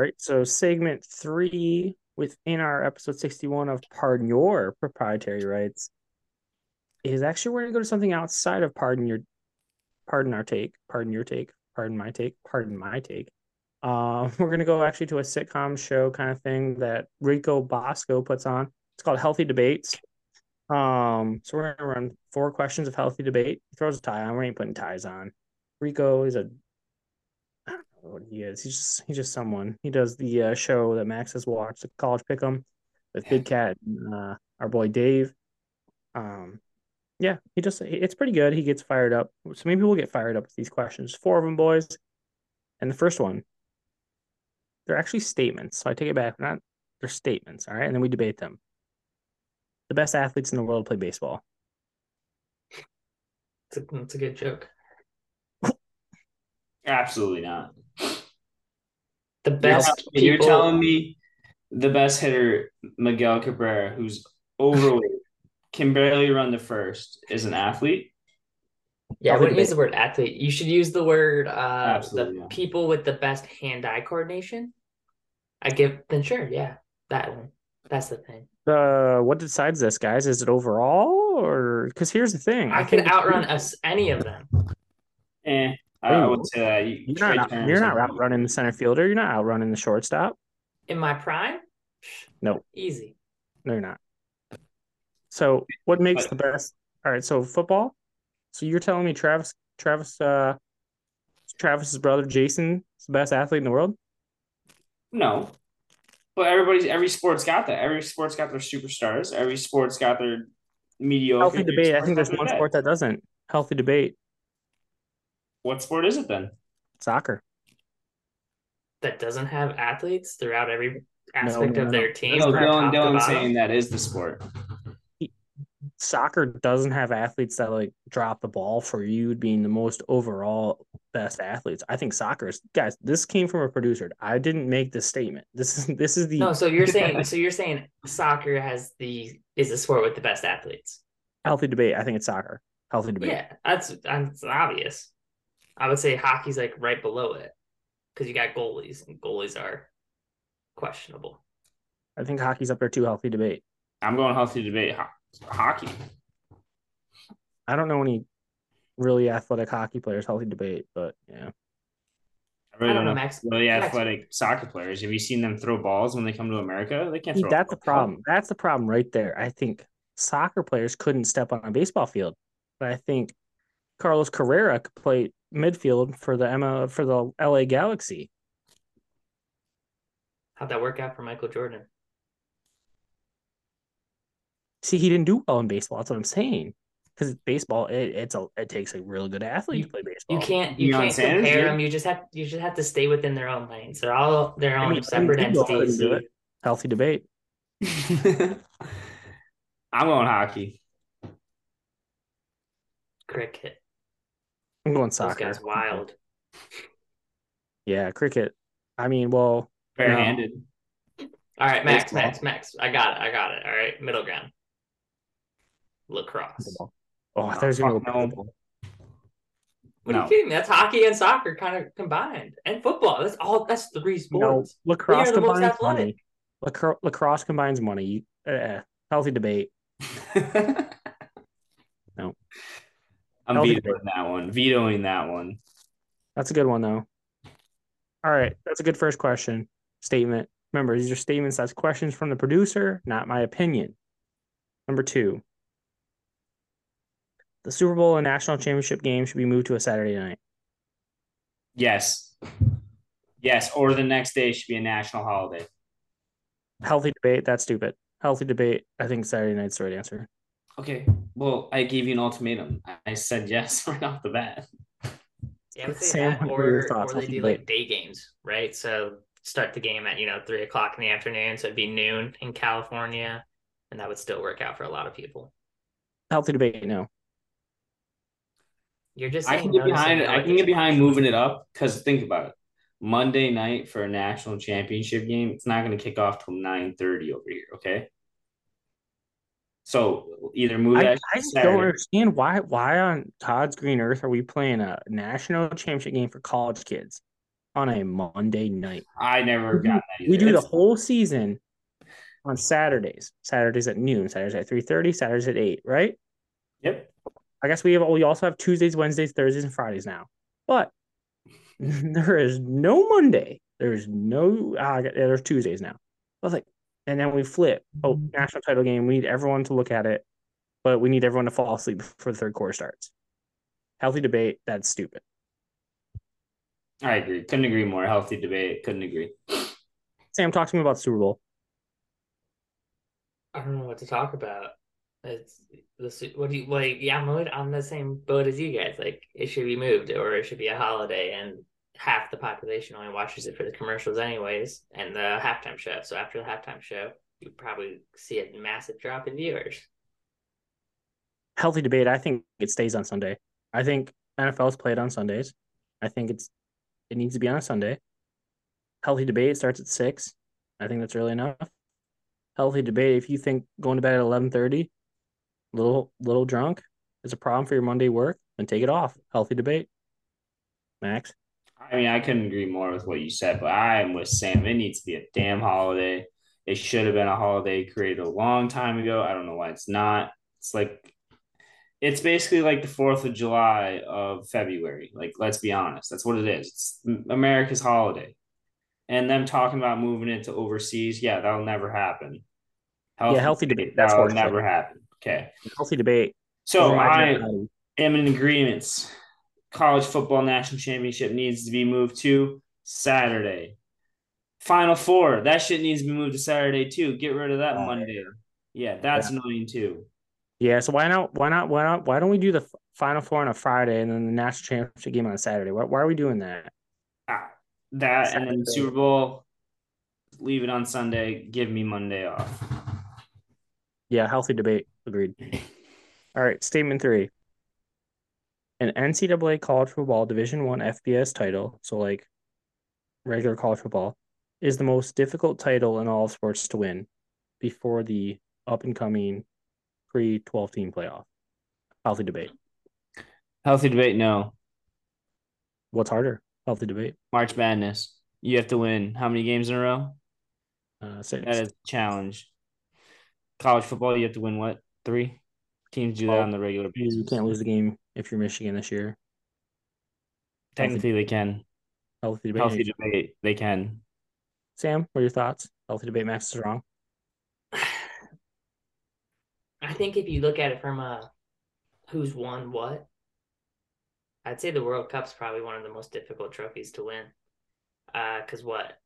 right. So segment three within our episode 61 of Pardon Your Proprietary Rights is actually we're gonna go to something outside of pardon your pardon our take, pardon your take, pardon my take, pardon my take. Uh, we're gonna go actually to a sitcom show kind of thing that Rico Bosco puts on. It's called Healthy Debates. Um, so we're gonna run four questions of healthy debate. He throws a tie on. We ain't putting ties on. Rico is a what he is. He's just he's just someone. He does the uh, show that Max has watched, the College Pick'em, with Big Cat, and, uh, our boy Dave. Um, yeah, he just it's pretty good. He gets fired up. So maybe we'll get fired up with these questions. Four of them, boys. And the first one, they're actually statements. So I take it back. Not they're statements, all right, and then we debate them. The best athletes in the world play baseball. It's a, it's a good joke. Absolutely not. The You're, best you're telling me the best hitter, Miguel Cabrera, who's overweight, can barely run the first, is an athlete? Yeah, I Healthy wouldn't use the word athlete. You should use the word uh Absolutely the not. people with the best hand-eye coordination. I give then sure, yeah, that one. That's the thing. Uh, what decides this, guys? Is it overall, or because here's the thing, I could think- outrun us any of them. Eh, I, I would say. You, You're not. Turner's You're not outrunning the center fielder. You're not outrunning the shortstop. In my prime? Psh, No. Easy. No, you're not. So, what makes But- the best? All right. So, football. So you're telling me Travis, Travis, uh, Travis's brother Jason is the best athlete in the world? No. But everybody's every sport's got that. Every sport's got their superstars. Every sport's got their mediocre. Healthy debate. I think there's one sport that doesn't. Healthy debate. What sport is it then? Soccer. That doesn't have athletes throughout every aspect no, of no. their team. No, Dylan, top Dylan saying that is the sport. Soccer doesn't have athletes that like drop the ball for you being the most overall best athletes. I think soccer is guys. This came from a producer. I didn't make this statement. This is this is the No, so you're saying so you're saying soccer has the is the sport with the best athletes. healthy debate. I think it's soccer. Healthy debate. Yeah, that's that's obvious. I would say hockey's like right below it because you got goalies and goalies are questionable. I think hockey's up there too. Healthy debate. I'm going healthy debate ho- hockey. I don't know any really athletic hockey players. Healthy debate, but yeah. I really I don't know, know Max. really Max- athletic soccer players. Have you seen them throw balls when they come to America? They can't See, throw. that's the a ball. problem. That's the problem right there. I think soccer players couldn't step on a baseball field, but I think Carlos Carrera could play midfield for the Emma for the LA Galaxy. How'd that work out for Michael Jordan? See, he didn't do well in baseball. That's what I'm saying. Because baseball, it, it's a it takes a really good athlete You- to play baseball. You can't you Deion can't Sanders compare did. them. You just have you just have to stay within their own lanes. They're all their I own mean, separate Tim Tebow couldn't entities. do it. Healthy debate. I'm on hockey. Cricket. I'm going Those soccer. guys wild. Yeah, cricket. I mean, well, Barehanded. All right, Max, Baseball. Max, Max. I got it. I got it. All right, middle ground. Lacrosse. oh, I thought he was gonna fuck go no. baseball. What are No. you kidding me? That's hockey and soccer kind of combined, and football. That's all. That's three No, sports. lacrosse the most combines athletic. money. Lacro- lacrosse combines money. Uh, healthy debate. I'm Healthy vetoing that one. Vetoing that one. That's a good one though. All right, that's a good first question statement. Remember, these are statements. That's questions from the producer, not my opinion. Number two, the Super Bowl and national championship game should be moved to a Saturday night. Yes. Yes, or the next day should be a national holiday. Healthy debate. That's stupid. Healthy debate. I think Saturday night's the right answer. Okay. Well, I gave you an ultimatum. I said yes right off the bat. Yeah, I Sam, that, what are your or, thoughts or they do debate? like day games, right? So start the game at you know three o'clock in the afternoon, so it'd be noon in California, and that would still work out for a lot of people. Healthy debate. No. You're just I can get behind it. I can get behind moving it up because think about it. Monday night for a national championship game, it's not going to kick off till nine thirty over here. Okay. So either move I, that I just don't understand why why on Todd's Green Earth are we playing a national championship game for college kids? on a Monday night. I never We got that. We either. do the whole season on Saturdays. Saturdays at noon, Saturdays at 3:30, Saturdays at 8, right? Yep. I guess we have we also have Tuesdays, Wednesdays, Thursdays, and Fridays now. But there is no Monday. There's no ah, there's Tuesdays now. I was like, and then we flip. Oh, mm-hmm. national title game. We need everyone to look at it, but we need everyone to fall asleep before the third quarter starts. Healthy debate. That's stupid. I agree. Couldn't agree more. Healthy debate. Couldn't agree. Sam, talk to me about Super Bowl. I don't know what to talk about. It's the what do you like? Yeah, I'm on- on the same boat as you guys. Like it should be moved, or it should be a holiday, and half the population only watches it for the commercials, anyways, and the halftime show. So after the halftime show, you probably see a massive drop in viewers. Healthy debate. I think it stays on Sunday. I think NFL's played on Sundays. I think it's it needs to be on a Sunday. Healthy debate starts at six. I think that's early enough. Healthy debate. If you think going to bed at eleven thirty, little little drunk, is a problem for your Monday work, then take it off. Healthy debate. Max. I mean, I couldn't agree more with what you said, but I am with Sam. It needs to be a damn holiday. It should have been a holiday created a long time ago. I don't know why it's not. It's like it's basically like the 4th of July of February. Like, let's be honest. That's what it is. It's America's holiday. And them talking about moving it to overseas, yeah, that'll never happen. Yeah, healthy debate. That's That'll never happen. Okay. Healthy debate. So I am in agreement. College football national championship needs to be moved to Saturday. Final four, that shit needs to be moved to Saturday too. Get rid of that Oh, Monday. Yeah, that's annoying too. Yeah, so why not? Why not? Why not? Why don't we do the final four on a Friday and then the national championship game on a Saturday? Why, why are we doing that? Ah, that and then the Super Bowl, leave it on Sunday. Give me Monday off. Yeah, healthy debate. Agreed. All right, statement three. An NCAA college football Division One FBS title, so like regular college football, is the most difficult title in all of sports to win before the up and coming pre twelve team playoff. Healthy debate. Healthy debate, no. What's harder? Healthy debate. March Madness. You have to win how many games in a row? Uh, six. That is a challenge. College football, you have to win what? Three? Teams do that Oh, on the regular basis. you can't lose the game if you're Michigan this year. Technically, they can. Healthy debate. Healthy debate, they can. Sam, what are your thoughts? Healthy debate. Max is wrong. I think if you look at it from a who's won what, I'd say the World Cup's probably one of the most difficult trophies to win. Uh, cause what?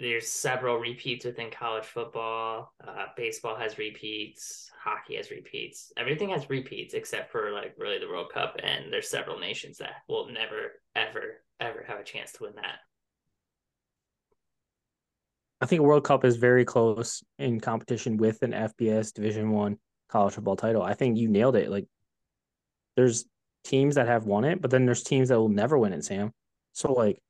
There's several repeats within college football. Uh, baseball has repeats. Hockey has repeats. Everything has repeats except for like really the World Cup. And there's several nations that will never, ever, ever have a chance to win that. I think World Cup is very close in competition with an FBS Division One college football title. I think you nailed it. Like, there's teams that have won it, but then there's teams that will never win it. Sam. So like,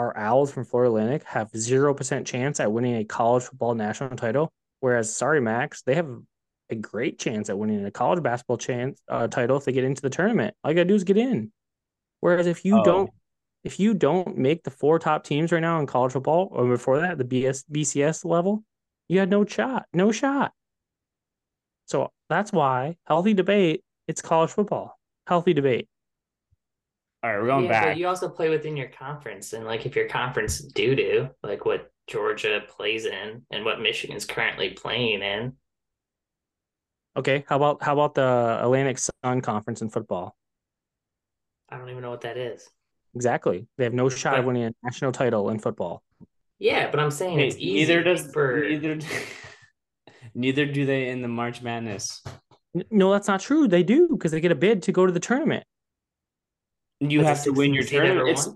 our Owls from Florida Atlantic have zero percent chance at winning a college football national title, whereas sorry Max, they have a great chance at winning a college basketball chance uh, title if they get into the tournament. All you gotta do is get in. Whereas if you Oh. don't if you don't make the four top teams right now in college football, or before that, the BS BCS level, you had no shot, no shot. So that's why healthy debate. It's college football. Healthy debate. All right, we're going yeah, back. but you also play within your conference, and like if your conference doo doo, like what Georgia plays in and what Michigan's currently playing in, Okay, how about how about the Atlantic Sun Conference in football? I don't even know what that is. Exactly. They have no shot of winning a national title in football. Yeah, but I'm saying Hey, it's easy neither does for neither neither do they in the March Madness. No, that's not true. They do because they get a bid to go to the tournament. You have to win your 16 tournament. It's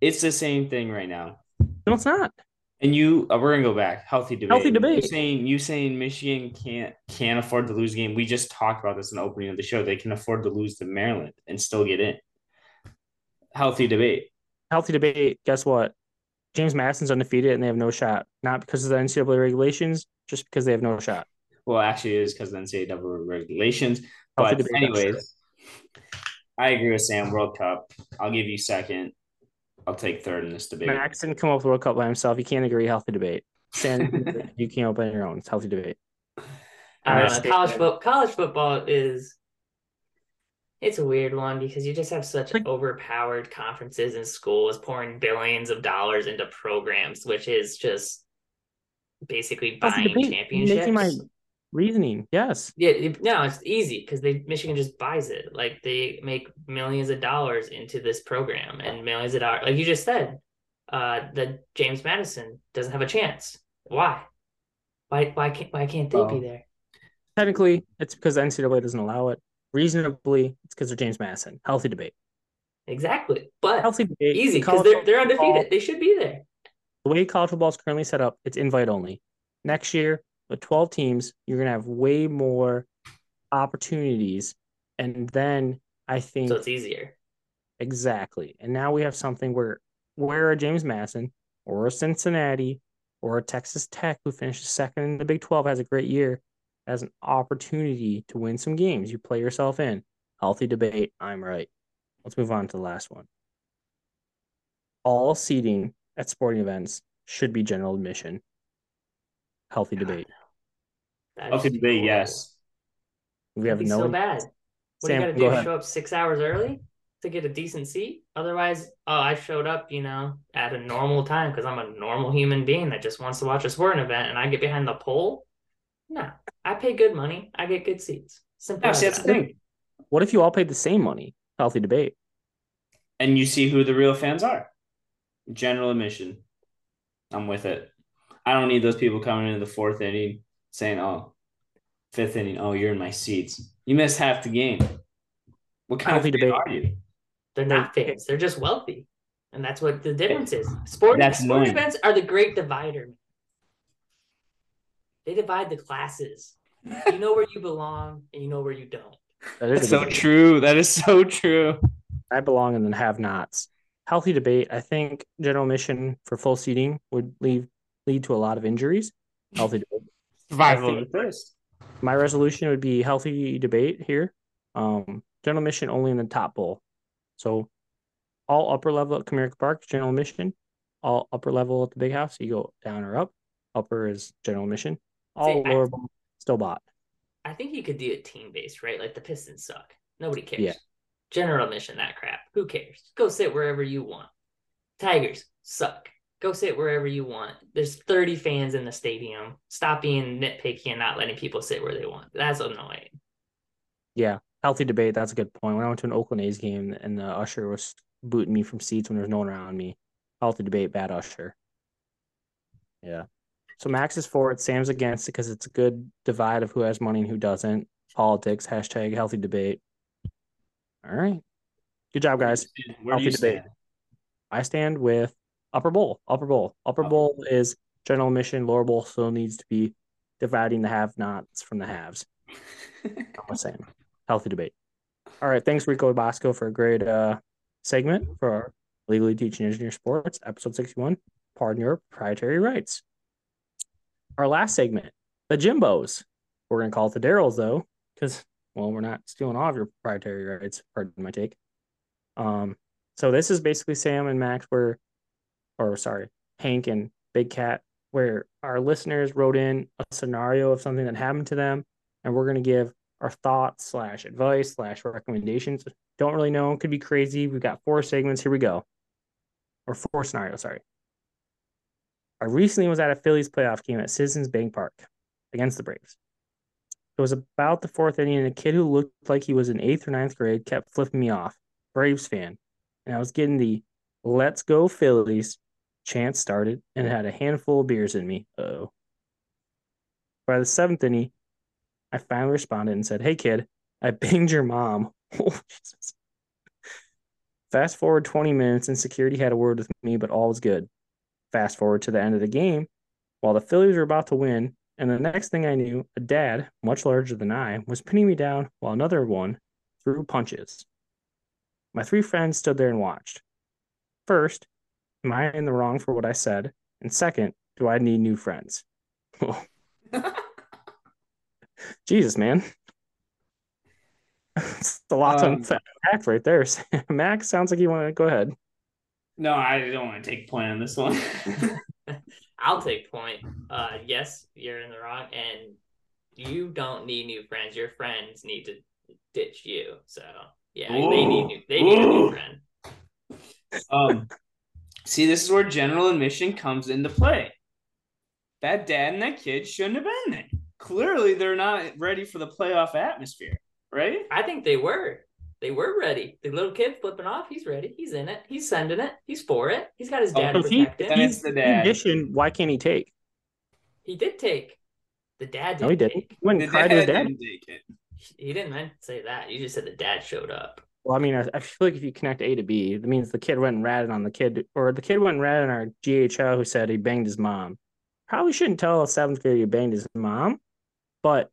it's the same thing right now. No, it's not. And you, uh, we're gonna go back. Healthy debate. Healthy You debate. saying you saying Michigan can't can't afford to lose a game. We just talked about this in the opening of the show. They can afford to lose to Maryland and still get in. Healthy debate. Healthy debate. Guess what? James Madison's undefeated and they have no shot. Not because of the NCAA regulations, just because they have no shot. Well, actually, it is because of the NCAA regulations. Healthy But debate, that's anyways, I agree with Sam. World Cup. I'll give you second. I'll take third in this debate. Max didn't come up with the World Cup by himself. You can't agree. Healthy debate. Sam, you came up on your own. It's healthy debate. I don't know. College football. College football is. It's a weird one because you just have such Like- overpowered conferences and schools pouring billions of dollars into programs, which is just basically buying debate. championships. Making my reasoning. Yes. Yeah, it- no, it's easy because they Michigan just buys it. Like they make millions of dollars into this program and millions of dollars. Like you just said, uh, that James Madison doesn't have a chance. Why? Why? Why can't? Why can't they Oh. be there? Technically, it's because the NCAA doesn't allow it. Reasonably, it's because of James Madison. Healthy debate. Exactly, but Healthy debate. easy because they're they're football- undefeated. They should be there. the way college football is currently set up, it's invite only. Next year, with 12 teams, you're going to have way more opportunities. And then I think So it's easier. exactly. And now we have something where where a James Madison or a Cincinnati or a Texas Tech who finishes second in the Big 12 has a great year has an opportunity to win some games. You play yourself in. Healthy debate. I'm right. Let's move on to the last one. All seating at sporting events should be general admission. Healthy God, debate. That Healthy is debate, horrible. yes. We That'd have be no so bad. What Sam, do you got to go do? ahead. Show up six hours early to get a decent seat? Otherwise, oh, I showed up, you know, at a normal time because I'm a normal human being that just wants to watch a sporting event, and I get behind the pole. No, I pay good money. I get good seats. Simple. Yeah, as see, that's the that. thing. What if you all paid the same money? Healthy debate. And you see who the real fans are. General admission. I'm with it. I don't need those people coming into the fourth inning saying, oh, fifth inning, oh, you're in my seats. You missed half the game. What kind of fan debate. are you? They're not fans. They're just wealthy, and that's what the difference is. Sport That's sporting annoying. events are the great divider. They divide the classes. You know where you belong, and you know where you don't. That is so true. That is so true. I belong in the have nots. Healthy debate. I think general mission for full seating would lead lead to a lot of injuries. Healthy debate. Survival I of the fittest. My resolution would be healthy debate here. Um, general mission only in the top bowl. So all upper level at Comerica Park, general mission. All upper level at the big house, you go down or up. Upper is general mission. All I- lower bowl still bot. I think you could do it team based, right? Like the Pistons suck. Nobody cares. Yeah. General admission, that crap. Who cares? Go sit wherever you want. Tigers suck. Go sit wherever you want. There's 30 fans in the stadium. Stop being nitpicky and not letting people sit where they want. That's annoying. Yeah, healthy debate. That's a good point. When I went to an Oakland A's game and the usher was booting me from seats when there's no one around me, healthy debate, bad usher. Yeah. So Max is for it. Sam's against it because it's a good divide of who has money and who doesn't. Politics, hashtag healthy debate. All right. Good job, guys. Where Healthy debate. stand? I stand with upper bowl. Upper bowl. Upper Oh. bowl is general admission. Lower bowl still needs to be dividing the have nots from the haves. I'm saying. Healthy debate. All right. Thanks, Rico Bosco, for a great uh, segment for our Legally Teaching Engineer Sports, episode 61. Pardon your proprietary rights. Our last segment, the Jimbos. We're going to call it the Daryls, though, because, well, we're not stealing all of your proprietary rights. Pardon my take. Um, so this is basically Sam and Max, where, or sorry, Hank and Big Cat, where our listeners wrote in a scenario of something that happened to them, and we're going to give our thoughts slash advice slash recommendations. Don't really know. Could be crazy. We've got four segments. Here we go. Or four scenarios, sorry. I recently was at a Phillies playoff game at Citizens Bank Park against the Braves. It was about the fourth inning, and a kid who looked like he was in eighth or ninth grade kept flipping me off. Braves fan. And I was getting the let's go Phillies chant started and had a handful of beers in me. oh. By the seventh inning, I finally responded and said, Hey kid, I banged your mom. Oh, Fast forward 20 minutes and security had a word with me, but all was good. Fast forward to the end of the game, while the Phillies were about to win, and the next thing I knew, a dad, much larger than I, was pinning me down while another one threw punches. My three friends stood there and watched. First, am I in the wrong for what I said? And second, do I need new friends? Jesus, man. It's a lot Um, to unpack right there. Max sounds like you want to go ahead. No, I don't want to take point on this one. I'll take point. Uh, yes, you're in the wrong, and you don't need new friends. Your friends need to ditch you. So yeah, Ooh. they need new, they need Ooh. a new friend. Um, see, this is where general admission comes into play. That dad and that kid shouldn't have been there. Clearly, they're not ready for the playoff atmosphere, right? I think they were. They were ready. The little kid flipping off, he's ready. He's in it. He's sending it. He's for it. He's got his oh, dad oh, to he, him. He's the dad. In addition, why can't he take? He did take. The dad didn't no, he didn't. take. He went cried his dad. He didn't say that. You just said the dad showed up. Well, I mean, I, I, feel like if you connect A to B, that means the kid went and ratted on the kid, or the kid went and ratted on our GHO who said he banged his mom. Probably shouldn't tell a seventh grader you banged his mom, but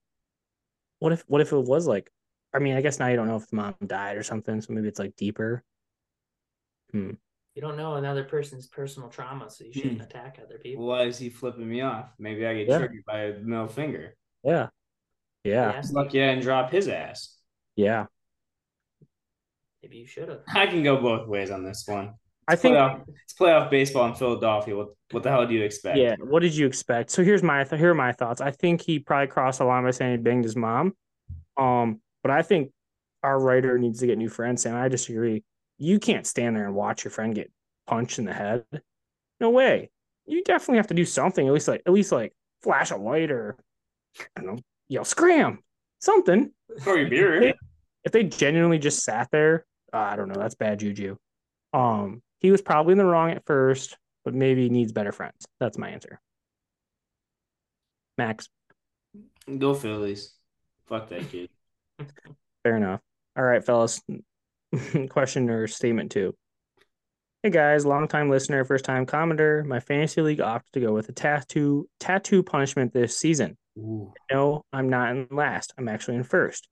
what if what if it was like I mean, I guess now you don't know if the mom died or something, so maybe it's like deeper. Hmm. You don't know another person's personal trauma, so you shouldn't hmm. attack other people. Why is he flipping me off? Maybe I get yeah. triggered by a middle finger. Yeah. Yeah. Lucky I didn't drop his ass. Yeah. Maybe you should have. I can go both ways on this one. I think playoff, it's playoff baseball in Philadelphia. What what the hell do you expect? Yeah, what did you expect? So here's my here are my thoughts. I think he probably crossed the line by saying he banged his mom. Um, but I think our writer needs to get new friends, and I disagree. You can't stand there and watch your friend get punched in the head. No way. You definitely have to do something. At least like at least like flash a light or I don't know, yell scram something. Or your beer. If they, if they genuinely just sat there, I don't know. That's bad juju. Um, he was probably in the wrong at first, but maybe he needs better friends. That's my answer. Max. Go Phillies. Fuck that kid. Fair enough. All right, fellas. Question or statement two. Hey guys, long time listener, first time commenter. My fantasy league opted to go with a tattoo tattoo punishment this season. Ooh. No, I'm not in last. I'm actually in first.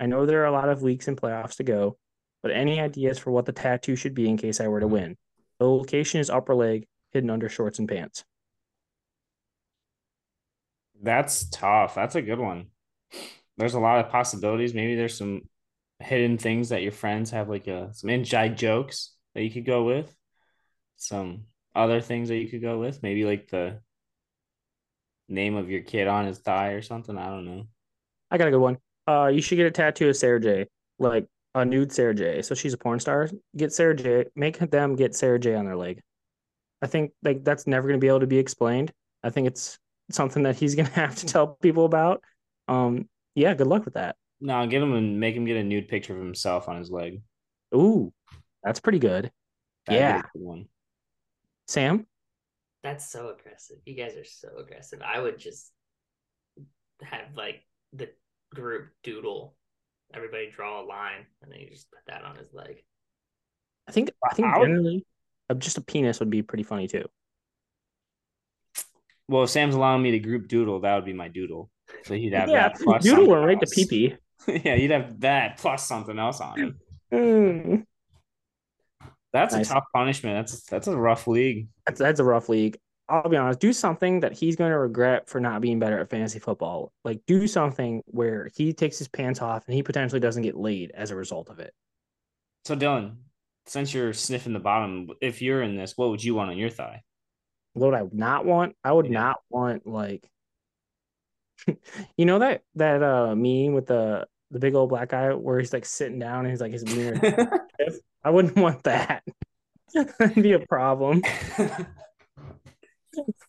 I know there are a lot of weeks and playoffs to go, but any ideas for what the tattoo should be in case I were to win? The location is upper leg, hidden under shorts and pants. That's tough. That's a good one. There's a lot of possibilities. Maybe there's some hidden things that your friends have, like a, uh, some inside jokes that you could go with. Some other things that you could go with. Maybe like the name of your kid on his thigh or something. I don't know. I got a good one. Uh, you should get a tattoo of Sara Jay. Like a nude Sara Jay. So she's a porn star. Get Sara Jay. Make them get Sara Jay. on their leg. I think like that's never going to be able to be explained. I think it's something that he's going to have to tell people about. Um, yeah, good luck with that. No, get him and make him get a nude picture of himself on his leg. Ooh, that's pretty good. That'd yeah. Good one. Sam? That's so aggressive. You guys are so aggressive. I would just have like the group doodle everybody draw a line and then you just put that on his leg. I think I think I generally would... just a penis would be pretty funny too. Well, if Sam's allowing me to group doodle, that would be my doodle. So he'd have yeah, that plus doodle one right to pee yeah, you'd have that plus something else on him. Mm. That's nice. a tough punishment. That's that's a rough league. That's that's a rough league. I'll be honest, do something that he's going to regret for not being better at fantasy football. Like, do something where he takes his pants off and he potentially doesn't get laid as a result of it. So, Dylan, since you're sniffing the bottom, if you're in this, what would you want on your thigh? What I would I not want? I would yeah. not want like, you know that that uh meme with the the big old black guy where he's like sitting down and he's like his mirror. I wouldn't want that. That'd be a problem.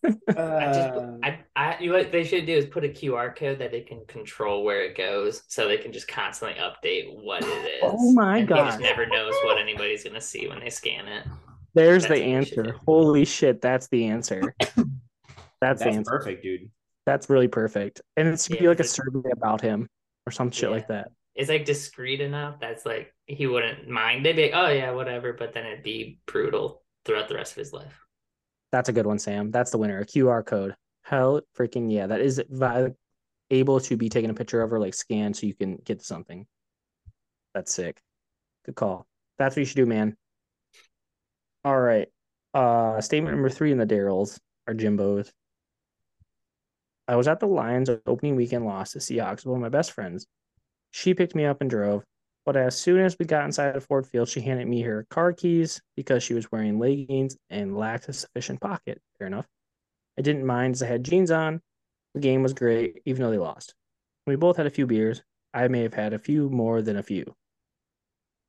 I just, uh, I, I, you what they should do is put a QR code that they can control where it goes, so they can just constantly update what it is. Oh my god! He just never knows what anybody's gonna see when they scan it. There's that's the answer. Holy shit, that's the answer. That's, that's the answer. perfect, dude. That's really perfect, and it's gonna yeah, be like a survey about him or some shit yeah. like that. It's like discreet enough that's like he wouldn't mind. They'd be like, oh yeah, whatever, but then it'd be brutal throughout the rest of his life. That's a good one, Sam. That's the winner. A QR code. Hell freaking yeah. That is able to be taken a picture of or like scanned so you can get something. That's sick. Good call. That's what you should do, man. All right. Uh statement number three in the Daryls are Jimbo's. I was at the Lions opening weekend loss to Seahawks with one of my best friends. She picked me up and drove. But as soon as we got inside of Ford Field, she handed me her car keys because she was wearing leggings and lacked a sufficient pocket. Fair enough. I didn't mind as I had jeans on. The game was great, even though they lost. We both had a few beers. I may have had a few more than a few.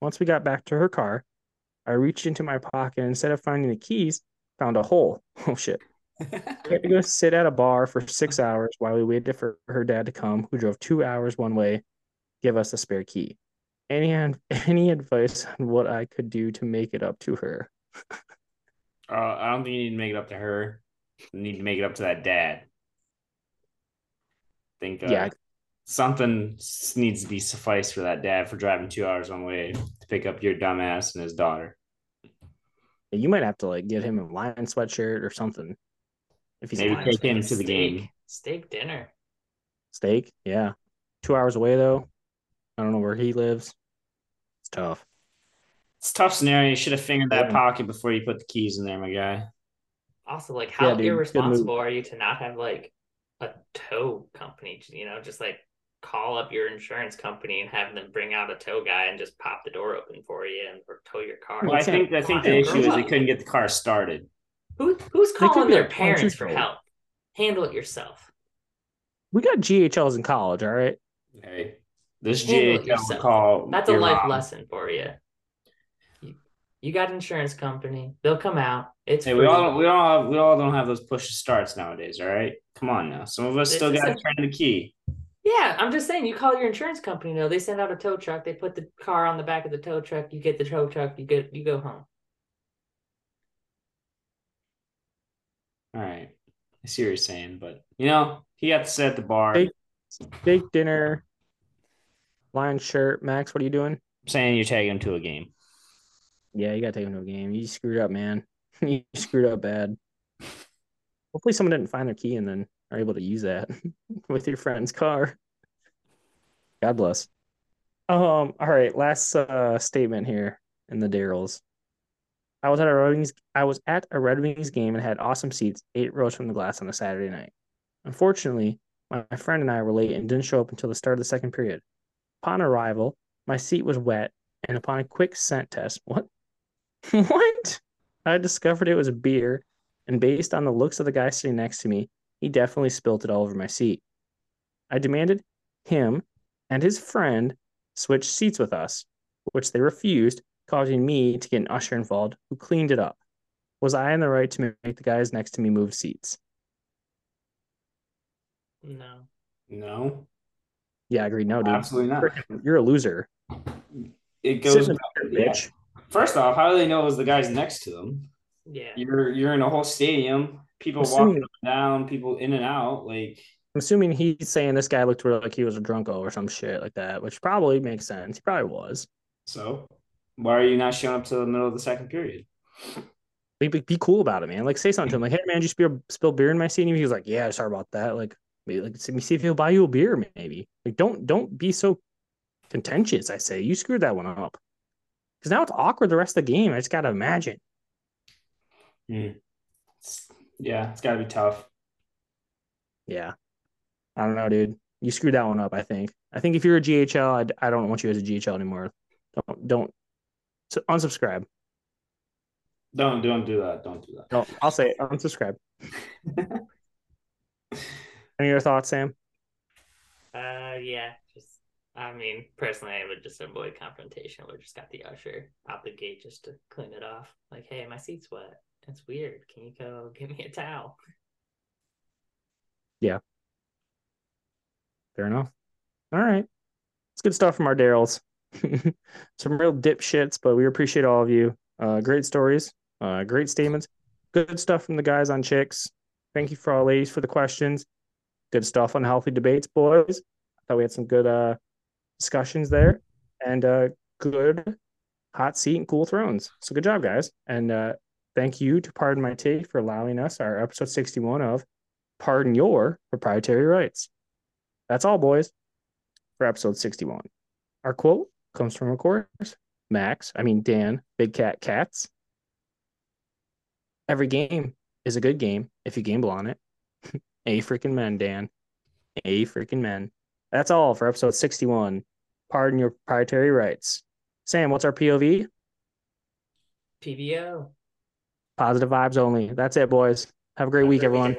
Once we got back to her car, I reached into my pocket and instead of finding the keys, found a hole. Oh shit. We had to go sit at a bar for six hours while we waited for her dad to come, who drove two hours one way, give us a spare key. Any any advice on what I could do to make it up to her? Uh, I don't think you need to make it up to her. You need to make it up to that dad. think uh, Yeah. something needs to be suffice for that dad for driving two hours one way to pick up your dumbass and his daughter. You might have to like get him a lion sweatshirt or something. If he's Maybe take him to the Steak- game. Steak dinner. steak, yeah. Two hours away though. I don't know where he lives. It's tough. It's a tough scenario. You should have fingered that Yeah. pocket before you put the keys in there, my guy. Also, like, how Yeah, dude, irresponsible are you to not have like a tow company? You know, just like call up your insurance company and have them bring out a tow guy and just pop the door open for you and or tow your car. Well, I think I think the issue grow is they couldn't get the car started. Who who's calling their parents for help? Handle it yourself. We got GHLs in college, all right. Hey, this Handle it GHL yourself. call. That's a life wrong. lesson for you. you. You got insurance company. They'll come out. It's Hey, we all we all we all don't have those push starts nowadays. All right, come on now. Some of us This still got to a- turn the key. Yeah, I'm just saying. You call your insurance company. No, they send out a tow truck. They put the car on the back of the tow truck. You get the tow truck. You get you go home. All right, I see what you're saying, but you know he got to sit at the bar. Hey. Steak dinner, lion shirt. Max, what are you doing? saying you're taking him to a game. Yeah, you gotta take him to a game. You screwed up, man. you screwed up bad. Hopefully someone didn't find their key and then are able to use that with your friend's car. God bless. Um, all right, last uh statement here in the Daryl's. I was at a Red Wings I was at a Red Wings game and had awesome seats, eight rows from the glass on a Saturday night. Unfortunately, my friend and I were late and didn't show up until the start of the second period. Upon arrival, my seat was wet, and upon a quick scent test, what? what? I discovered it was beer, and based on the looks of the guy sitting next to me, he definitely spilt it all over my seat. I demanded him and his friend switch seats with us, which they refused, causing me to get an usher involved who cleaned it up. Was I in the right to make the guys next to me move seats? No. No, Yeah, I agree. No, dude. absolutely not. You're a loser. It goes. in the yeah. bitch. First off, how do they know it was the guys next to them? Yeah. You're you're in a whole stadium, people Assuming- walking up and down, people in and out. Like I'm assuming he's saying this guy looked like he was a drunko or some shit like that, which probably makes sense. He probably was. so, why are you not showing up to the middle of the second period? Be, be, be cool about it, man. Like say something to him, like, "Hey, man, did you spill spill beer in my seat?" And he was like, "Yeah, sorry about that." Like, maybe like let me see if he'll buy you a beer, maybe. Like, don't don't be so contentious. I say you screwed that one up because now it's awkward the rest of the game. I just gotta imagine. It's- yeah, it's got to be tough. Yeah, I don't know, dude. You screwed that one up. I think. I think if you're a GHL, I, I don't want you as a GHL anymore. Don't don't so unsubscribe. Don't don't do that. Don't do that. No, I'll say it. Unsubscribe. Any other thoughts, Sam? Uh, yeah. Just, I mean, personally, I would just avoid confrontation. We just got the usher out the gate just to clean it off. Like, hey, my seat's wet. It's weird. Can you go get me a towel? Yeah. Fair enough. All right. It's good stuff from our Daryls. Some real dipshits, but we appreciate all of you. Uh, great stories, uh, great statements, good stuff from the guys on chicks. Thank you for all ladies for the questions. Good stuff on healthy debates, boys. I thought we had some good uh, discussions there and uh, good hot seat and cool thrones. So good job, guys. And uh, thank you to Pardon My Take for allowing us our episode 61 of Pardon Your Proprietary Rights. That's all, boys, for episode 61. Our quote comes from, of course, Max, I mean, Dan, Big Cat Katz. Every game is a good game if you gamble on it. a freaking men, Dan. A freaking men. That's all for episode 61 pardon your proprietary rights. Sam, what's our POV? PBO. Positive vibes only. That's it, boys. Have a great week, everyone.